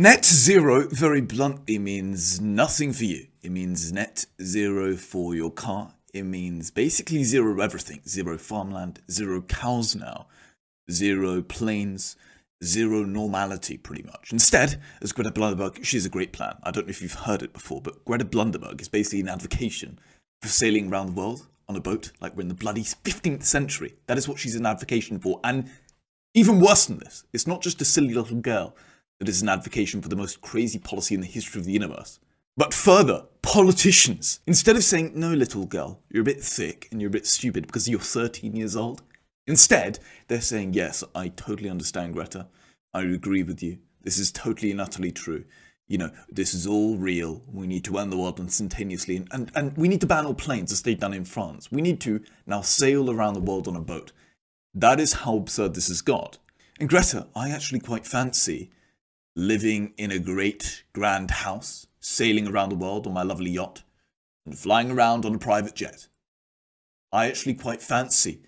Net zero very bluntly means nothing for you. It means net zero for your car. It means basically zero everything. Zero farmland, zero cows now, zero planes, zero normality pretty much. Instead, as Greta Blunderberg, she's a great plan. I don't know if you've heard it before, but Greta Blunderberg is basically an advocation for sailing around the world on a boat like we're in the bloody 15th century. That is what she's an advocation for. And even worse than this, it's not just a silly little girl that is an advocation for the most crazy policy in the history of the universe. But further, politicians, instead of saying, no, little girl, you're a bit thick and you're a bit stupid because you're 13 years old, instead, they're saying, yes, I totally understand, Greta. I agree with you. This is totally and utterly true. You know, this is all real. We need to end the world instantaneously. And, and, and we need to ban all planes as they've done in France. We need to now sail around the world on a boat. That is how absurd this has got. And Greta, I actually quite fancy living in a great grand house, sailing around the world on my lovely yacht, and flying around on a private jet. I actually quite fancy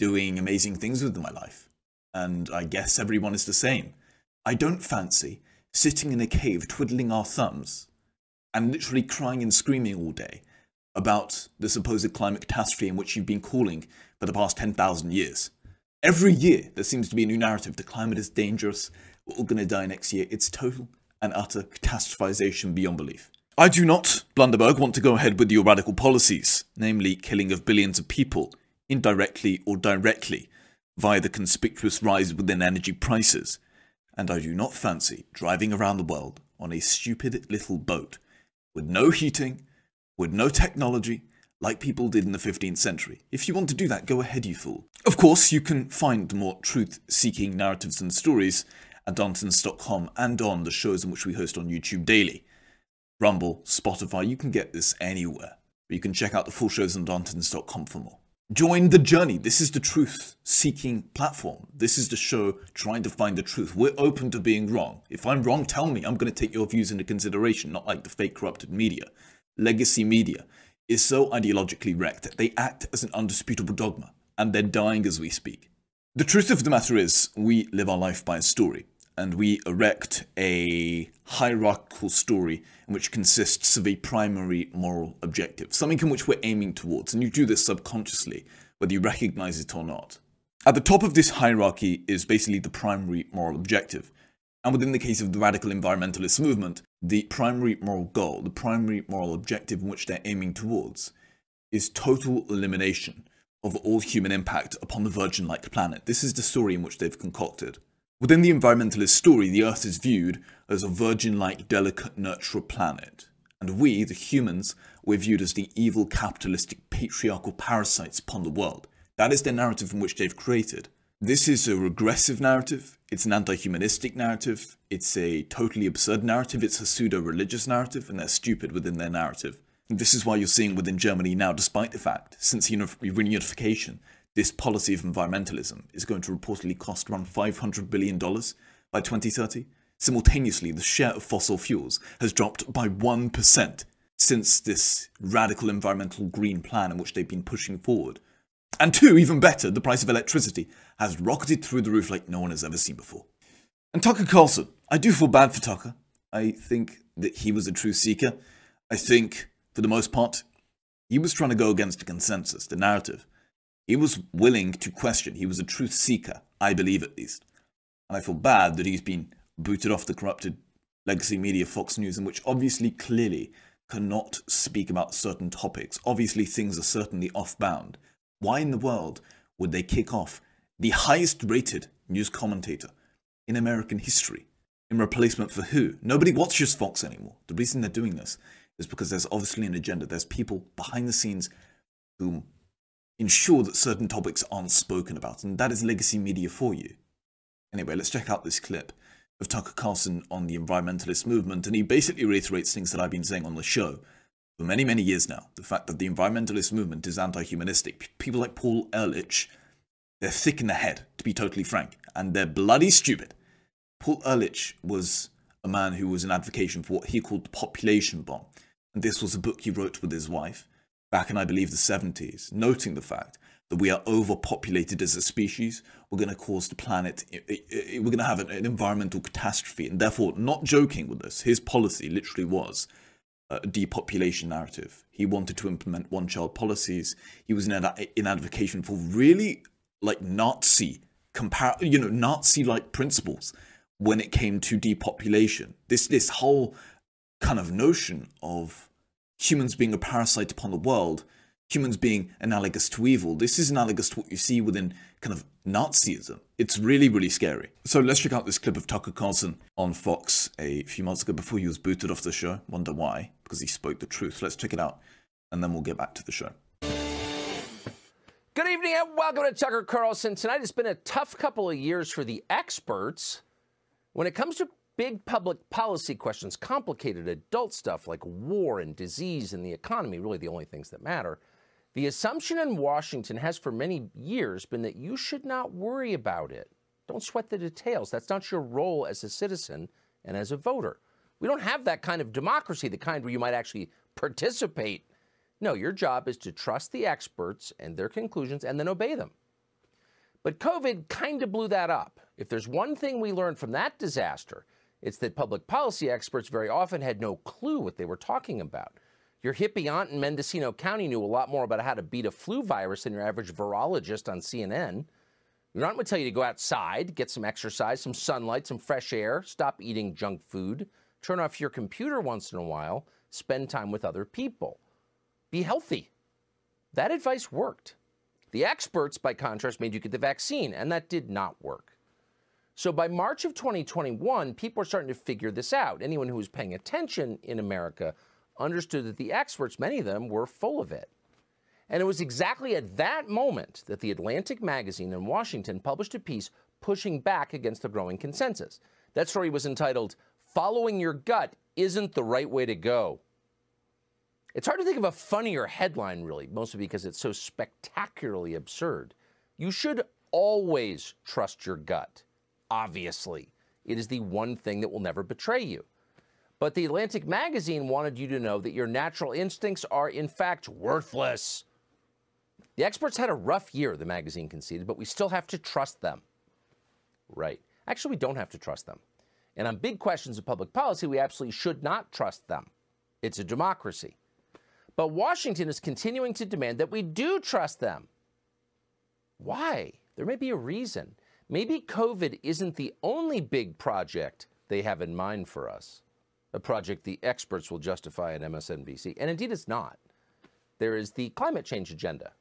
doing amazing things with my life, and I guess everyone is the same. I don't fancy sitting in a cave twiddling our thumbs and literally crying and screaming all day about the supposed climate catastrophe in which you've been calling for the past 10,000 years. Every year, there seems to be a new narrative. The climate is dangerous we're all going to die next year. It's total and utter catastrophization beyond belief. I do not, Blunderberg, want to go ahead with your radical policies, namely killing of billions of people, indirectly or directly, via the conspicuous rise within energy prices. And I do not fancy driving around the world on a stupid little boat with no heating, with no technology, like people did in the 15th century. If you want to do that, go ahead, you fool. Of course, you can find more truth seeking narratives and stories at Darntons.com and on the shows in which we host on YouTube daily. Rumble, Spotify, you can get this anywhere. But you can check out the full shows on Darntons.com for more. Join the journey. This is the truth seeking platform. This is the show trying to find the truth. We're open to being wrong. If I'm wrong, tell me. I'm going to take your views into consideration, not like the fake corrupted media. Legacy media is so ideologically wrecked that they act as an undisputable dogma, and they're dying as we speak. The truth of the matter is, we live our life by a story and we erect a hierarchical story which consists of a primary moral objective, something in which we're aiming towards, and you do this subconsciously, whether you recognize it or not. At the top of this hierarchy is basically the primary moral objective. And within the case of the radical environmentalist movement, the primary moral goal, the primary moral objective in which they're aiming towards, is total elimination of all human impact upon the virgin like planet. This is the story in which they've concocted. Within the environmentalist story, the Earth is viewed as a virgin-like, delicate, nurturer planet. And we, the humans, we're viewed as the evil, capitalistic, patriarchal parasites upon the world. That is the narrative from which they've created. This is a regressive narrative, it's an anti-humanistic narrative, it's a totally absurd narrative, it's a pseudo-religious narrative, and they're stupid within their narrative. And this is why you're seeing within Germany now, despite the fact, since reunification, this policy of environmentalism is going to reportedly cost around $500 billion by 2030. Simultaneously, the share of fossil fuels has dropped by 1% since this radical environmental green plan in which they've been pushing forward. And two, even better, the price of electricity has rocketed through the roof like no one has ever seen before. And Tucker Carlson, I do feel bad for Tucker. I think that he was a truth seeker. I think, for the most part, he was trying to go against the consensus, the narrative. He was willing to question. He was a truth seeker, I believe at least. And I feel bad that he's been booted off the corrupted legacy media Fox News, in which obviously, clearly, cannot speak about certain topics. Obviously, things are certainly off bound. Why in the world would they kick off the highest rated news commentator in American history in replacement for who? Nobody watches Fox anymore. The reason they're doing this is because there's obviously an agenda. There's people behind the scenes who ensure that certain topics aren't spoken about, and that is legacy media for you. Anyway, let's check out this clip of Tucker Carlson on the environmentalist movement, and he basically reiterates things that I've been saying on the show for many, many years now. The fact that the environmentalist movement is anti-humanistic. People like Paul Ehrlich, they're thick in the head, to be totally frank, and they're bloody stupid. Paul Ehrlich was a man who was an advocacy for what he called the population bomb, and this was a book he wrote with his wife, back in, I believe, the 70s, noting the fact that we are overpopulated as a species. We're going to cause the planet, we're going to have an, environmental catastrophe. And therefore, not joking with this, his policy literally was a depopulation narrative. He wanted to implement one child policies. He was in, in advocation for really like Nazi, compar- you know, Nazi like principles when it came to depopulation. This, this whole kind of notion of humans being a parasite upon the world humans being analogous to evil. This is analogous to what you see within kind of Nazism. It's really, really scary. So let's check out this clip of Tucker Carlson on Fox a few months ago before he was booted off the show. Wonder why? Because he spoke the truth. Let's check it out and then we'll get back to the show. Good evening and welcome to Tucker Carlson. Tonight it's been a tough couple of years for the experts when it comes to big public policy questions, complicated adult stuff like war and disease and the economy, really the only things that matter. The assumption in Washington has for many years been that you should not worry about it. Don't sweat the details. That's not your role as a citizen and as a voter. We don't have that kind of democracy, the kind where you might actually participate. No, your job is to trust the experts and their conclusions and then obey them. But COVID kind of blew that up. If there's one thing we learned from that disaster, it's that public policy experts very often had no clue what they were talking about. Your hippie aunt in Mendocino County knew a lot more about how to beat a flu virus than your average virologist on CNN. Your aunt would tell you to go outside, get some exercise, some sunlight, some fresh air, stop eating junk food, turn off your computer once in a while, spend time with other people. Be healthy. That advice worked. The experts, by contrast, made you get the vaccine, and that did not work. So by March of 2021, people are starting to figure this out. Anyone who was paying attention in America understood that the experts, many of them, were full of it. And it was exactly at that moment that the Atlantic magazine in Washington published a piece pushing back against the growing consensus. That story was entitled, Following Your Gut Isn't the Right Way to Go. It's hard to think of a funnier headline, really, mostly because it's so spectacularly absurd. You should always trust your gut, obviously. It is the one thing that will never betray you. But the Atlantic magazine wanted you to know that your natural instincts are, in fact, worthless. The experts had a rough year, the magazine conceded, but we still have to trust them. Right. Actually, we don't have to trust them. And on big questions of public policy, we absolutely should not trust them. It's a democracy. But Washington is continuing to demand that we do trust them. Why? There may be a reason. Maybe COVID isn't the only big project they have in mind for us a project the experts will justify at MSNBC. And indeed, it's not. There is the climate change agenda.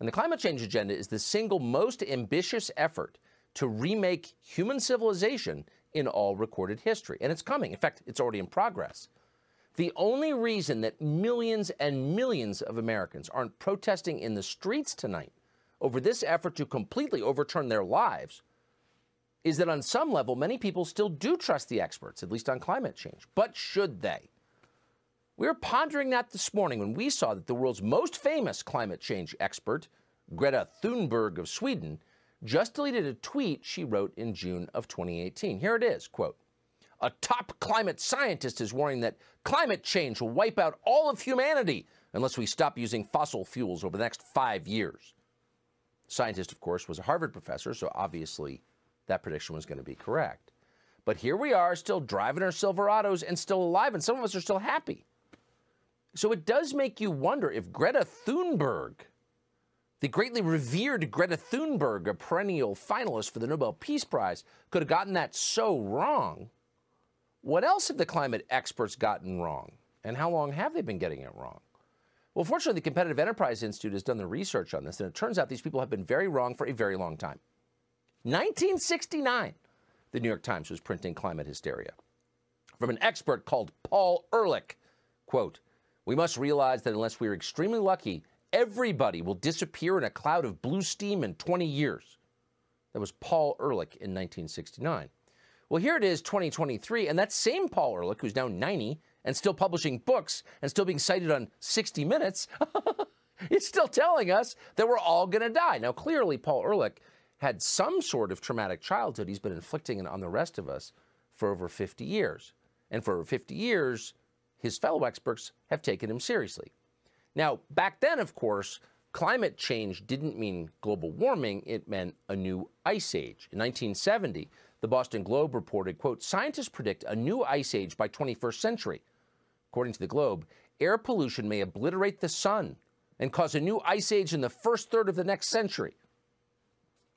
And the climate change agenda is the single most ambitious effort to remake human civilization in all recorded history. And it's coming. In fact, it's already in progress. The only reason that millions and millions of Americans aren't protesting in the streets tonight over this effort to completely overturn their lives is that on some level, many people still do trust the experts, at least on climate change. But should they? We were pondering that this morning when we saw that the world's most famous climate change expert, Greta Thunberg of Sweden, just deleted a tweet she wrote in June of 2018. Here it is, quote, a top climate scientist is warning that climate change will wipe out all of humanity unless we stop using fossil fuels over the next five years. scientist, of course, was a Harvard professor, so obviously that prediction was going to be correct. But here we are, still driving our Silverados and still alive, and some of us are still happy. So it does make you wonder if Greta Thunberg, the greatly revered Greta Thunberg, a perennial finalist for the Nobel Peace Prize, could have gotten that so wrong. What else have the climate experts gotten wrong? And how long have they been getting it wrong? Well, fortunately, the Competitive Enterprise Institute has done the research on this, and it turns out these people have been very wrong for a very long time. 1969, the New York Times was printing climate hysteria. From an expert called Paul Ehrlich, quote, we must realize that unless we are extremely lucky, everybody will disappear in a cloud of blue steam in 20 years. That was Paul Ehrlich in 1969. Well, here it is, 2023, and that same Paul Ehrlich, who's now 90 and still publishing books and still being cited on 60 Minutes, is still telling us that we're all going to die. Now, clearly, Paul Ehrlich had some sort of traumatic childhood he's been inflicting on the rest of us for over 50 years. And for over 50 years, his fellow experts have taken him seriously. Now, back then, of course, climate change didn't mean global warming, it meant a new ice age. In 1970, the Boston Globe reported, quote, scientists predict a new ice age by 21st century. According to the Globe, air pollution may obliterate the sun and cause a new ice age in the first third of the next century.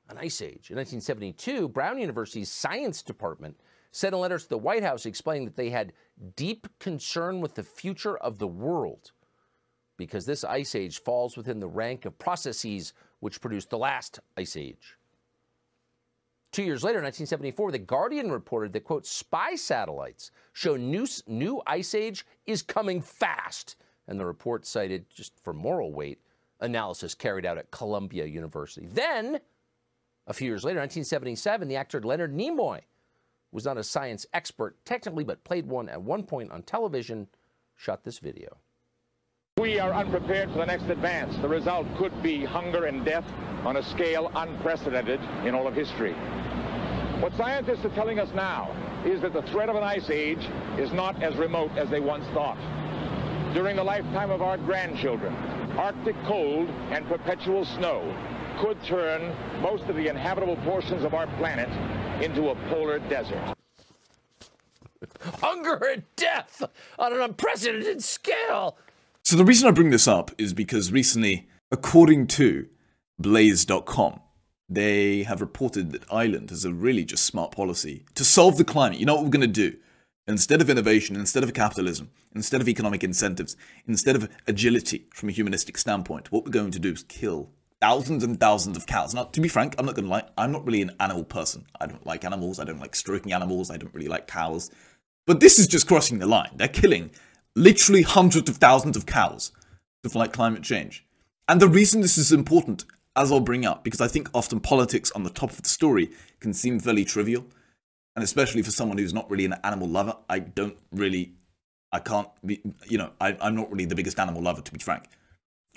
An ice age. In 1972, Brown University's science department sent a letter to the White House explaining that they had deep concern with the future of the world because this ice age falls within the rank of processes which produced the last ice age. Two years later, in 1974, The Guardian reported that, quote, spy satellites show new, new ice age is coming fast. And the report cited, just for moral weight, analysis carried out at Columbia University. Then, a few years later, 1977, the actor Leonard Nimoy who was not a science expert technically, but played one at one point on television, shot this video. We are unprepared for the next advance. The result could be hunger and death on a scale unprecedented in all of history. What scientists are telling us now is that the threat of an ice age is not as remote as they once thought. During the lifetime of our grandchildren, Arctic cold and perpetual snow could turn most of the inhabitable portions of our planet into a polar desert. Hunger and death on an unprecedented scale. So the reason I bring this up is because recently, according to Blaze.com, they have reported that Ireland has a really just smart policy to solve the climate. You know what we're going to do? Instead of innovation, instead of capitalism, instead of economic incentives, instead of agility from a humanistic standpoint, what we're going to do is kill thousands and thousands of cows. Now, to be frank, I'm not going to lie, I'm not really an animal person. I don't like animals, I don't like stroking animals, I don't really like cows. But this is just crossing the line. They're killing literally hundreds of thousands of cows to fight climate change. And the reason this is important, as I'll bring up, because I think often politics on the top of the story can seem fairly trivial. And especially for someone who's not really an animal lover, I don't really, I can't be, you know, I, I'm not really the biggest animal lover, to be frank.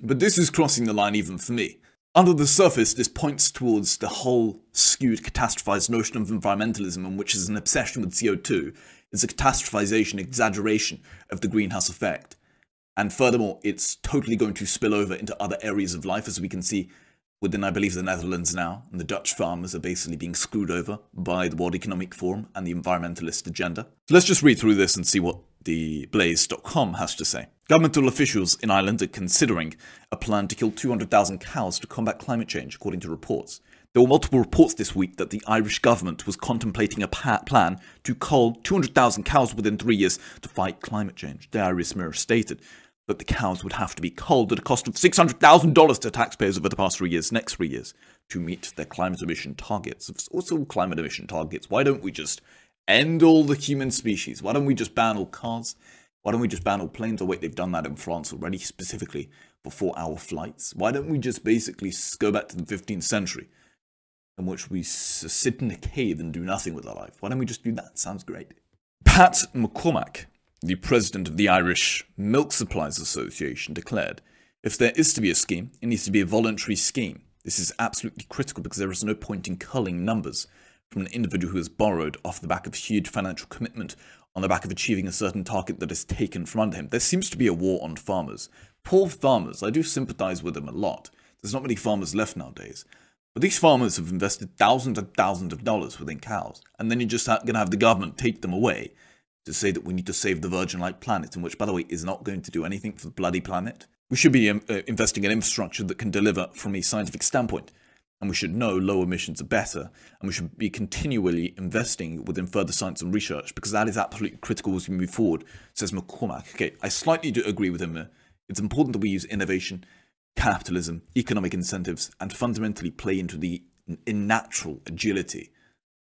But this is crossing the line even for me. Under the surface, this points towards the whole skewed, catastrophized notion of environmentalism, in which is an obsession with CO2. It's a catastrophization, exaggeration of the greenhouse effect. And furthermore, it's totally going to spill over into other areas of life, as we can see within, I believe, the Netherlands now. And the Dutch farmers are basically being screwed over by the World Economic Forum and the environmentalist agenda. So let's just read through this and see what the Blaze.com has to say. Governmental officials in Ireland are considering a plan to kill 200,000 cows to combat climate change, according to reports. There were multiple reports this week that the Irish government was contemplating a plan to cull 200,000 cows within three years to fight climate change. The Irish Mirror stated that the cows would have to be culled at a cost of $600,000 to taxpayers over the past three years, next three years, to meet their climate emission targets. Also, climate emission targets. Why don't we just end all the human species? Why don't we just ban all cars? Why don't we just ban all planes? Oh, wait, they've done that in France already, specifically for four hour flights. Why don't we just basically go back to the 15th century, in which we sit in a cave and do nothing with our life? Why don't we just do that? Sounds great. Pat McCormack, the president of the Irish Milk Supplies Association, declared if there is to be a scheme, it needs to be a voluntary scheme. This is absolutely critical because there is no point in culling numbers from an individual who has borrowed off the back of huge financial commitment on the back of achieving a certain target that is taken from under him. There seems to be a war on farmers. Poor farmers, I do sympathize with them a lot. There's not many farmers left nowadays. But these farmers have invested thousands and thousands of dollars within cows, and then you're just going to have the government take them away to say that we need to save the virgin-like planet, in which, by the way, is not going to do anything for the bloody planet. We should be um, uh, investing in infrastructure that can deliver from a scientific standpoint and we should know low emissions are better, and we should be continually investing within further science and research because that is absolutely critical as we move forward, says McCormack. Okay, I slightly do agree with him. It's important that we use innovation, capitalism, economic incentives, and fundamentally play into the natural agility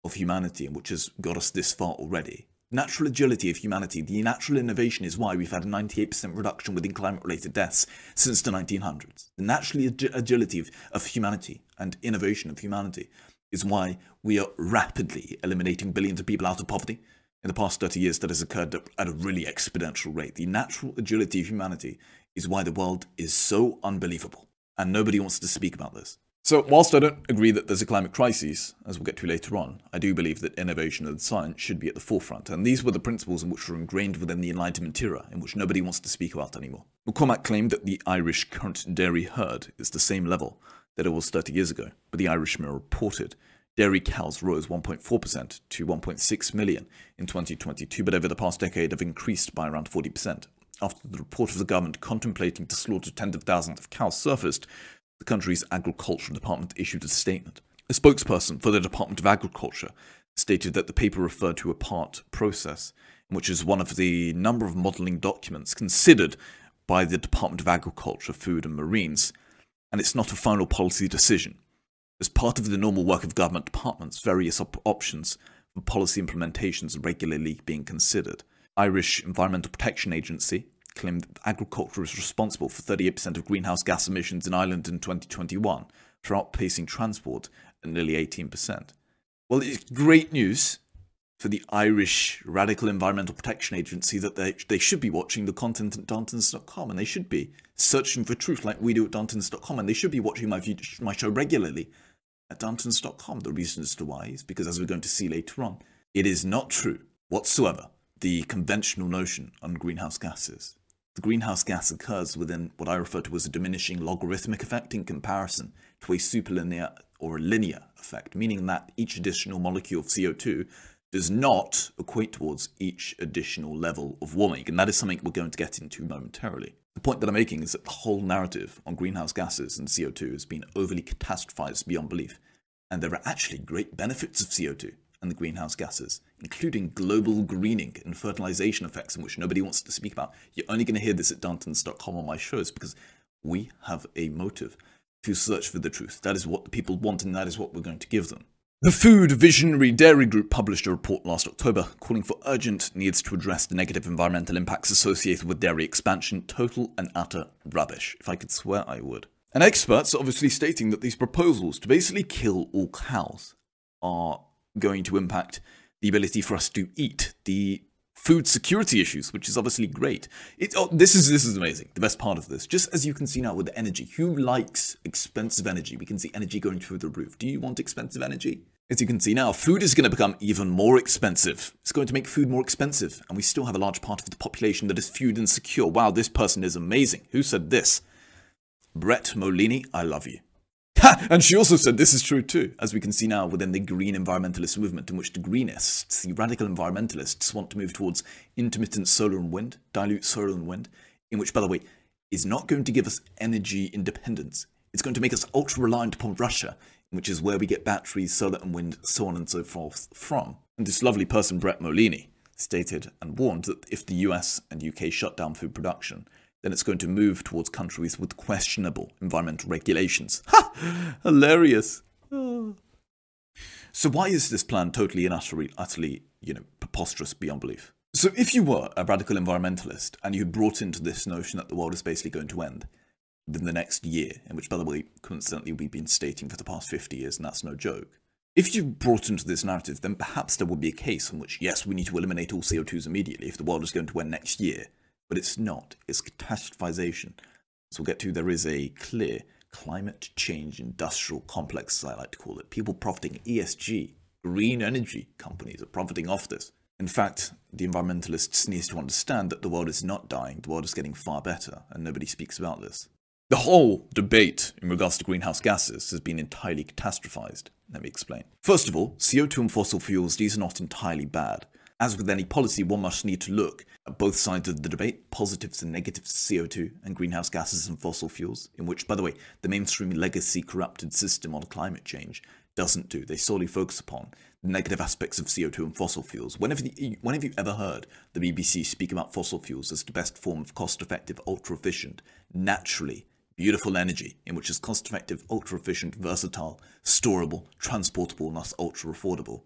of humanity, which has got us this far already. Natural agility of humanity, the natural innovation is why we've had a 98% reduction within climate related deaths since the 1900s. The natural ag- agility of, of humanity and innovation of humanity is why we are rapidly eliminating billions of people out of poverty. In the past 30 years, that has occurred at a really exponential rate. The natural agility of humanity is why the world is so unbelievable. And nobody wants to speak about this. So, whilst I don't agree that there's a climate crisis, as we'll get to later on, I do believe that innovation and science should be at the forefront, and these were the principles in which were ingrained within the Enlightenment era, in which nobody wants to speak about anymore. McCormack claimed that the Irish current dairy herd is the same level that it was 30 years ago, but the Irish Mirror reported dairy cows rose 1.4% to 1.6 million in 2022, but over the past decade have increased by around 40%. After the report of the government contemplating to slaughter tens of thousands of cows surfaced, the country's agricultural department issued a statement. A spokesperson for the Department of Agriculture stated that the paper referred to a part process, which is one of the number of modelling documents considered by the Department of Agriculture, Food and Marines, and it's not a final policy decision. As part of the normal work of government departments, various op- options for policy implementations are regularly being considered. Irish Environmental Protection Agency, claimed that agriculture is responsible for 38% of greenhouse gas emissions in Ireland in 2021, for outpacing transport at nearly 18%. Well, it's great news for the Irish Radical Environmental Protection Agency that they, they should be watching the content at Darntons.com and they should be searching for truth like we do at Darntons.com and they should be watching my, my show regularly at Darntons.com. The reason as to why is because, as we're going to see later on, it is not true whatsoever the conventional notion on greenhouse gases the greenhouse gas occurs within what I refer to as a diminishing logarithmic effect in comparison to a superlinear or a linear effect, meaning that each additional molecule of CO2 does not equate towards each additional level of warming. And that is something we're going to get into momentarily. The point that I'm making is that the whole narrative on greenhouse gases and CO2 has been overly catastrophized beyond belief. And there are actually great benefits of CO2 and the greenhouse gases, including global greening and fertilization effects, in which nobody wants to speak about. You're only going to hear this at Darntons.com on my shows because we have a motive to search for the truth. That is what the people want, and that is what we're going to give them. The Food Visionary Dairy Group published a report last October calling for urgent needs to address the negative environmental impacts associated with dairy expansion. Total and utter rubbish. If I could swear, I would. And experts are obviously stating that these proposals to basically kill all cows are going to impact the ability for us to eat, the food security issues, which is obviously great. It, oh, this is this is amazing. The best part of this, just as you can see now with the energy, who likes expensive energy? We can see energy going through the roof. Do you want expensive energy? As you can see now, food is going to become even more expensive. It's going to make food more expensive, and we still have a large part of the population that is food insecure. Wow, this person is amazing. Who said this? Brett Molini, I love you. And she also said this is true too, as we can see now within the green environmentalist movement, in which the greenists, the radical environmentalists, want to move towards intermittent solar and wind, dilute solar and wind, in which, by the way, is not going to give us energy independence. It's going to make us ultra reliant upon Russia, which is where we get batteries, solar and wind, so on and so forth from. And this lovely person, Brett Molini, stated and warned that if the US and UK shut down food production, then it's going to move towards countries with questionable environmental regulations. Ha! Hilarious. So why is this plan totally and utterly, utterly, you know, preposterous beyond belief? So if you were a radical environmentalist and you brought into this notion that the world is basically going to end within the next year, in which, by the way, coincidentally we've been stating for the past 50 years, and that's no joke. If you brought into this narrative, then perhaps there would be a case in which, yes, we need to eliminate all CO2s immediately if the world is going to end next year but it's not. It's catastrophization. As we'll get to, there is a clear climate change industrial complex, as I like to call it. People profiting ESG, green energy companies are profiting off this. In fact, the environmentalists need to understand that the world is not dying, the world is getting far better, and nobody speaks about this. The whole debate in regards to greenhouse gases has been entirely catastrophized. Let me explain. First of all, CO2 and fossil fuels, these are not entirely bad. As with any policy, one must need to look at both sides of the debate, positives and negatives of CO2 and greenhouse gases and fossil fuels, in which, by the way, the mainstream legacy corrupted system on climate change doesn't do. They solely focus upon the negative aspects of CO2 and fossil fuels. When have, you, when have you ever heard the BBC speak about fossil fuels as the best form of cost-effective, ultra-efficient, naturally beautiful energy, in which is cost-effective, ultra-efficient, versatile, storable, transportable, and thus ultra-affordable?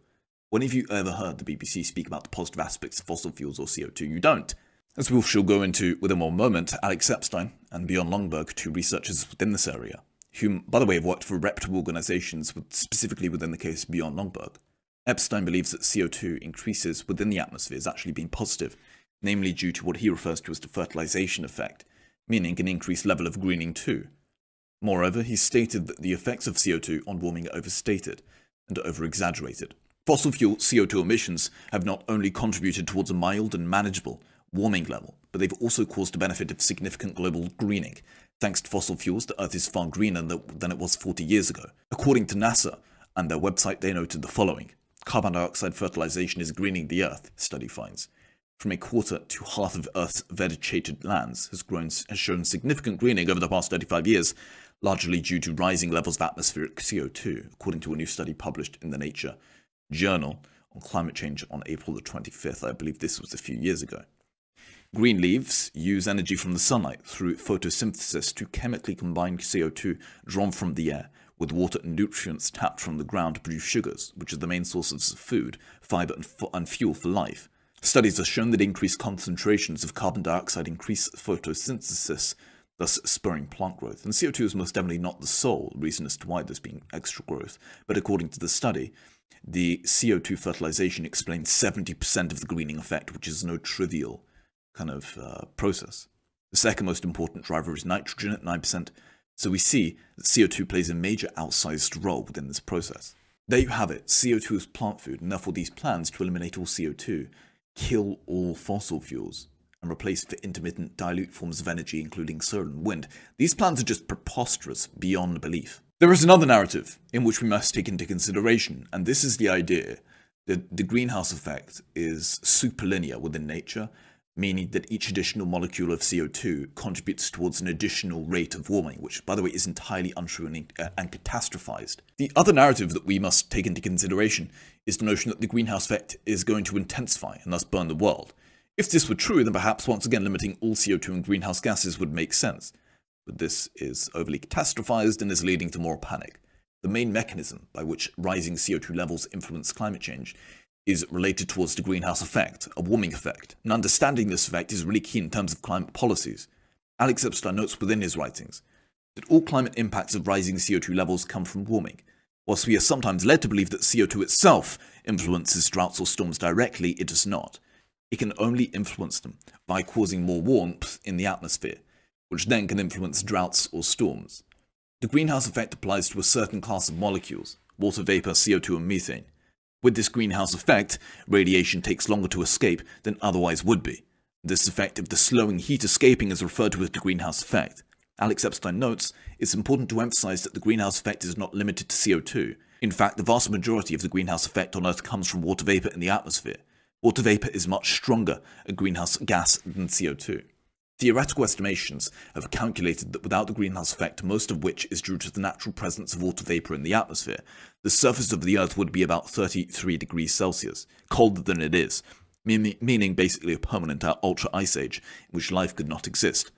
When have you ever heard the BBC speak about the positive aspects of fossil fuels or CO2? You don't. As we shall go into within one moment, Alex Epstein and Bjorn Lomborg, two researchers within this area, who, by the way, have worked for reputable organisations, specifically within the case of Bjorn Lomborg. Epstein believes that CO2 increases within the atmosphere has actually been positive, namely due to what he refers to as the fertilisation effect, meaning an increased level of greening too. Moreover, he stated that the effects of CO2 on warming are overstated and over-exaggerated. Fossil fuel CO2 emissions have not only contributed towards a mild and manageable warming level, but they've also caused the benefit of significant global greening. Thanks to fossil fuels, the Earth is far greener than it was 40 years ago. According to NASA and their website, they noted the following. Carbon dioxide fertilization is greening the Earth, study finds. From a quarter to half of Earth's vegetated lands has, grown, has shown significant greening over the past 35 years, largely due to rising levels of atmospheric CO2, according to a new study published in the Nature Journal on climate change on April the 25th. I believe this was a few years ago. Green leaves use energy from the sunlight through photosynthesis to chemically combine CO2 drawn from the air with water and nutrients tapped from the ground to produce sugars, which are the main sources of food, fiber, and, and fuel for life. Studies have shown that increased concentrations of carbon dioxide increase photosynthesis thus spurring plant growth. And CO2 is most definitely not the sole reason as to why there's been extra growth, but according to the study, the CO2 fertilization explains 70% of the greening effect, which is no trivial kind of uh, process. The second most important driver is nitrogen at 9%, so we see that CO2 plays a major outsized role within this process. There you have it, CO2 is plant food, and therefore these plans to eliminate all CO2 kill all fossil fuels and replace for intermittent dilute forms of energy, including solar and wind. These plans are just preposterous beyond belief. There is another narrative in which we must take into consideration, and this is the idea that the greenhouse effect is superlinear within nature, meaning that each additional molecule of CO2 contributes towards an additional rate of warming, which, by the way, is entirely untrue and, uh, and catastrophized. The other narrative that we must take into consideration is the notion that the greenhouse effect is going to intensify and thus burn the world. If this were true, then perhaps once again limiting all CO2 and greenhouse gases would make sense. But this is overly catastrophized and is leading to more panic. The main mechanism by which rising CO2 levels influence climate change is related towards the greenhouse effect, a warming effect, and understanding this effect is really key in terms of climate policies. Alex Epstein notes within his writings that all climate impacts of rising CO2 levels come from warming. Whilst we are sometimes led to believe that CO2 itself influences droughts or storms directly, it does not it can only influence them by causing more warmth in the atmosphere, which then can influence droughts or storms. The greenhouse effect applies to a certain class of molecules, water vapor, CO2 and methane. With this greenhouse effect, radiation takes longer to escape than otherwise would be. This effect of the slowing heat escaping is referred to as the greenhouse effect. Alex Epstein notes, it's important to emphasize that the greenhouse effect is not limited to CO2. In fact, the vast majority of the greenhouse effect on Earth comes from water vapor in the atmosphere. Water vapor is much stronger a greenhouse gas than CO2. Theoretical estimations have calculated that without the greenhouse effect, most of which is due to the natural presence of water vapor in the atmosphere, the surface of the Earth would be about 33 degrees Celsius, colder than it is, meaning basically a permanent uh, ultra ice age in which life could not exist.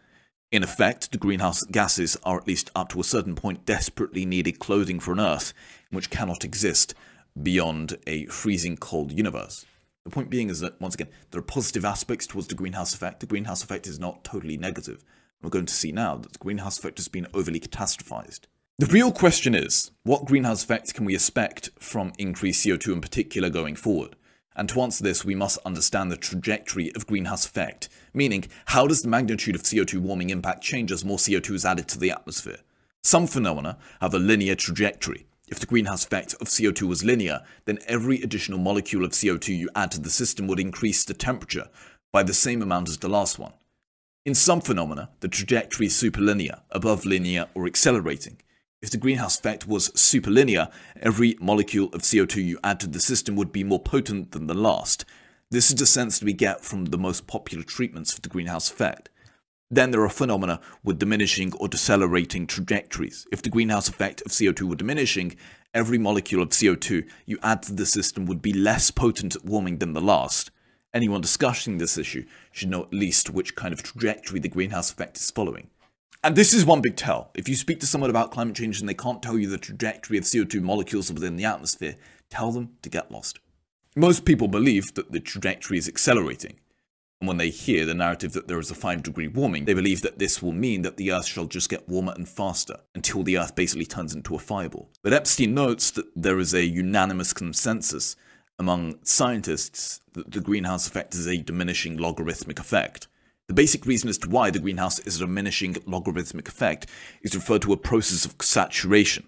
In effect, the greenhouse gases are at least up to a certain point desperately needed clothing for an Earth which cannot exist beyond a freezing cold universe. The point being is that, once again, there are positive aspects towards the greenhouse effect. The greenhouse effect is not totally negative. We're going to see now that the greenhouse effect has been overly catastrophized. The real question is, what greenhouse effect can we expect from increased CO2 in particular going forward? And to answer this, we must understand the trajectory of greenhouse effect, meaning how does the magnitude of CO2 warming impact change as more CO2 is added to the atmosphere? Some phenomena have a linear trajectory, if the greenhouse effect of CO2 was linear, then every additional molecule of CO2 you add to the system would increase the temperature by the same amount as the last one. In some phenomena, the trajectory is superlinear, above linear, or accelerating. If the greenhouse effect was superlinear, every molecule of CO2 you add to the system would be more potent than the last. This is the sense we get from the most popular treatments for the greenhouse effect. Then there are phenomena with diminishing or decelerating trajectories. If the greenhouse effect of CO2 were diminishing, every molecule of CO2 you add to the system would be less potent at warming than the last. Anyone discussing this issue should know at least which kind of trajectory the greenhouse effect is following. And this is one big tell. If you speak to someone about climate change and they can't tell you the trajectory of CO2 molecules within the atmosphere, tell them to get lost. Most people believe that the trajectory is accelerating. When they hear the narrative that there is a 5 degree warming, they believe that this will mean that the Earth shall just get warmer and faster until the Earth basically turns into a fireball. But Epstein notes that there is a unanimous consensus among scientists that the greenhouse effect is a diminishing logarithmic effect. The basic reason as to why the greenhouse is a diminishing logarithmic effect is referred to a process of saturation.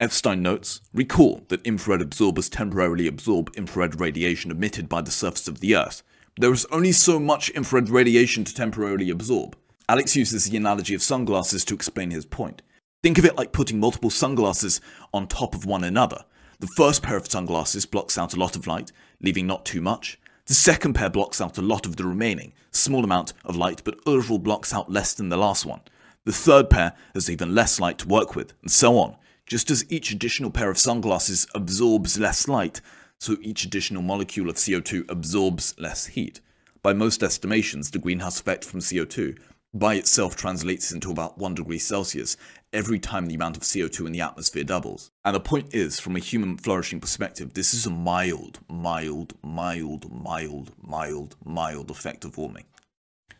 Epstein notes, recall that infrared absorbers temporarily absorb infrared radiation emitted by the surface of the Earth. There is only so much infrared radiation to temporarily absorb. Alex uses the analogy of sunglasses to explain his point. Think of it like putting multiple sunglasses on top of one another. The first pair of sunglasses blocks out a lot of light, leaving not too much. The second pair blocks out a lot of the remaining, small amount of light, but overall blocks out less than the last one. The third pair has even less light to work with, and so on. Just as each additional pair of sunglasses absorbs less light, so each additional molecule of CO2 absorbs less heat. By most estimations, the greenhouse effect from CO2 by itself translates into about 1 degree Celsius every time the amount of CO2 in the atmosphere doubles. And the point is, from a human flourishing perspective, this is a mild, mild, mild, mild, mild, mild effect of warming.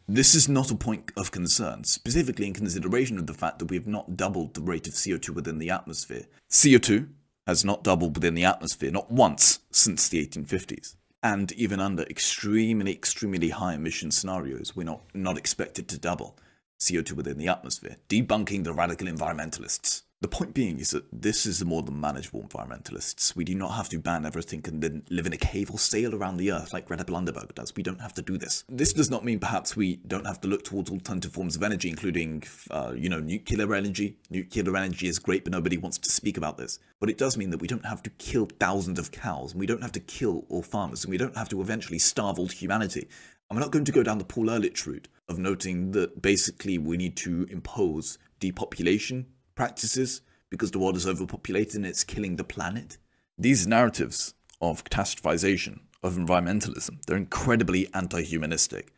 This is not a point of concern, specifically in consideration of the fact that we have not doubled the rate of CO2 within the atmosphere. CO2 has not doubled within the atmosphere, not once, since the 1850s. And even under extremely, extremely high emission scenarios, we're not, not expected to double CO2 within the atmosphere, debunking the radical environmentalists. The point being is that this is more than manageable environmentalists. We do not have to ban everything and then live in a cave or sail around the earth like Greta Blunderberg does. We don't have to do this. This does not mean perhaps we don't have to look towards alternative forms of energy, including, uh, you know, nuclear energy. Nuclear energy is great, but nobody wants to speak about this. But it does mean that we don't have to kill thousands of cows, and we don't have to kill all farmers, and we don't have to eventually starve all humanity. And we're not going to go down the Paul Ehrlich route of noting that basically we need to impose depopulation practices because the world is overpopulated and it's killing the planet. These narratives of catastrophization, of environmentalism, they're incredibly anti-humanistic.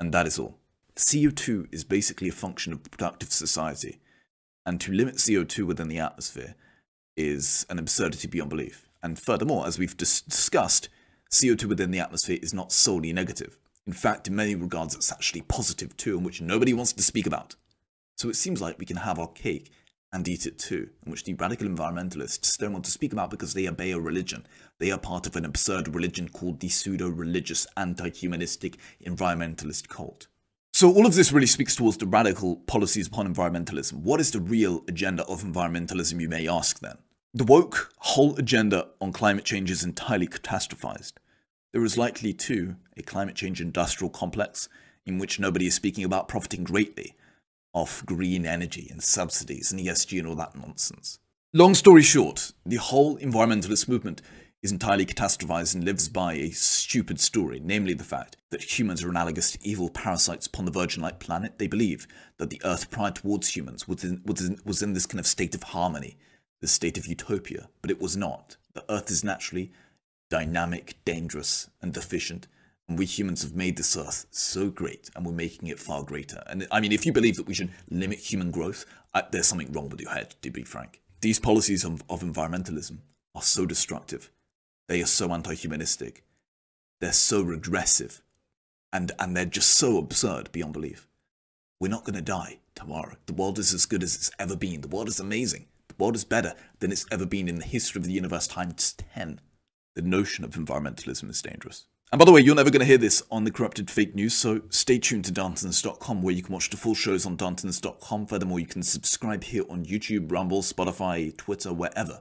And that is all. CO2 is basically a function of productive society. And to limit CO2 within the atmosphere is an absurdity beyond belief. And furthermore, as we've dis discussed, CO2 within the atmosphere is not solely negative. In fact, in many regards, it's actually positive too, and which nobody wants to speak about. So it seems like we can have our cake and eat it too, which the radical environmentalists don't want to speak about because they obey a religion. They are part of an absurd religion called the pseudo-religious, anti-humanistic environmentalist cult. So all of this really speaks towards the radical policies upon environmentalism. What is the real agenda of environmentalism, you may ask then? The woke whole agenda on climate change is entirely catastrophized. There is likely, too, a climate change industrial complex in which nobody is speaking about profiting greatly off green energy and subsidies and ESG and all that nonsense. Long story short, the whole environmentalist movement is entirely catastrophized and lives by a stupid story, namely the fact that humans are analogous to evil parasites upon the virgin-like planet. They believe that the Earth prior towards humans was in, was, in, was in this kind of state of harmony, this state of utopia, but it was not. The Earth is naturally dynamic, dangerous, and deficient, we humans have made this earth so great, and we're making it far greater. And I mean, if you believe that we should limit human growth, I, there's something wrong with your head, to be frank. These policies of, of environmentalism are so destructive. They are so anti-humanistic. They're so regressive. And, and they're just so absurd beyond belief. We're not going to die tomorrow. The world is as good as it's ever been. The world is amazing. The world is better than it's ever been in the history of the universe times 10. The notion of environmentalism is dangerous. And by the way, you're never going to hear this on the corrupted fake news, so stay tuned to Darntons.com where you can watch the full shows on Darntons.com. Furthermore, you can subscribe here on YouTube, Rumble, Spotify, Twitter, wherever.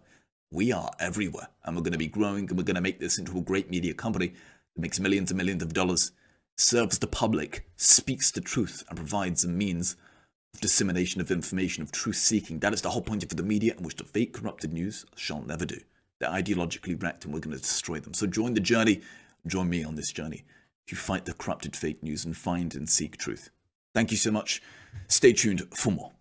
We are everywhere, and we're going to be growing, and we're going to make this into a great media company that makes millions and millions of dollars, serves the public, speaks the truth, and provides a means of dissemination of information, of truth seeking. That is the whole point of the media, and which the fake corrupted news shall never do. They're ideologically wrecked, and we're going to destroy them. So join the journey Join me on this journey to fight the corrupted fake news and find and seek truth. Thank you so much. Stay tuned for more.